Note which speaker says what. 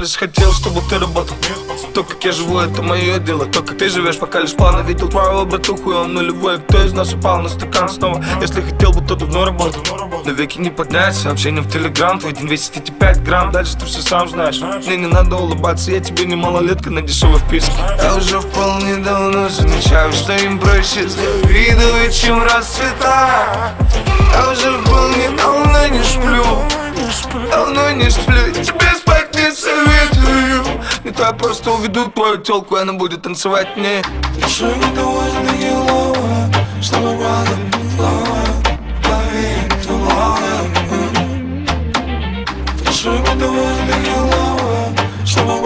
Speaker 1: лишь хотел, чтобы ты работал. То, как я живу, это мое дело. То, как ты живешь, пока лишь планы Видел твоего братуху, и он нулевой. Кто из нас упал на стакан снова? Если хотел бы, то давно работал. Но веки не подняться, общение в телеграм. Твой день весит эти 5 грамм. Дальше ты все сам знаешь. Мне не надо улыбаться, я тебе не малолетка На дешевой вписке. Я уже вполне давно замечаю, что им проще завидовать, чем расцветать Я уже вполне давно не сплю. Давно не сплю, советую Не то я просто уведу твою телку, и она будет танцевать мне.
Speaker 2: Чтобы правда Чтобы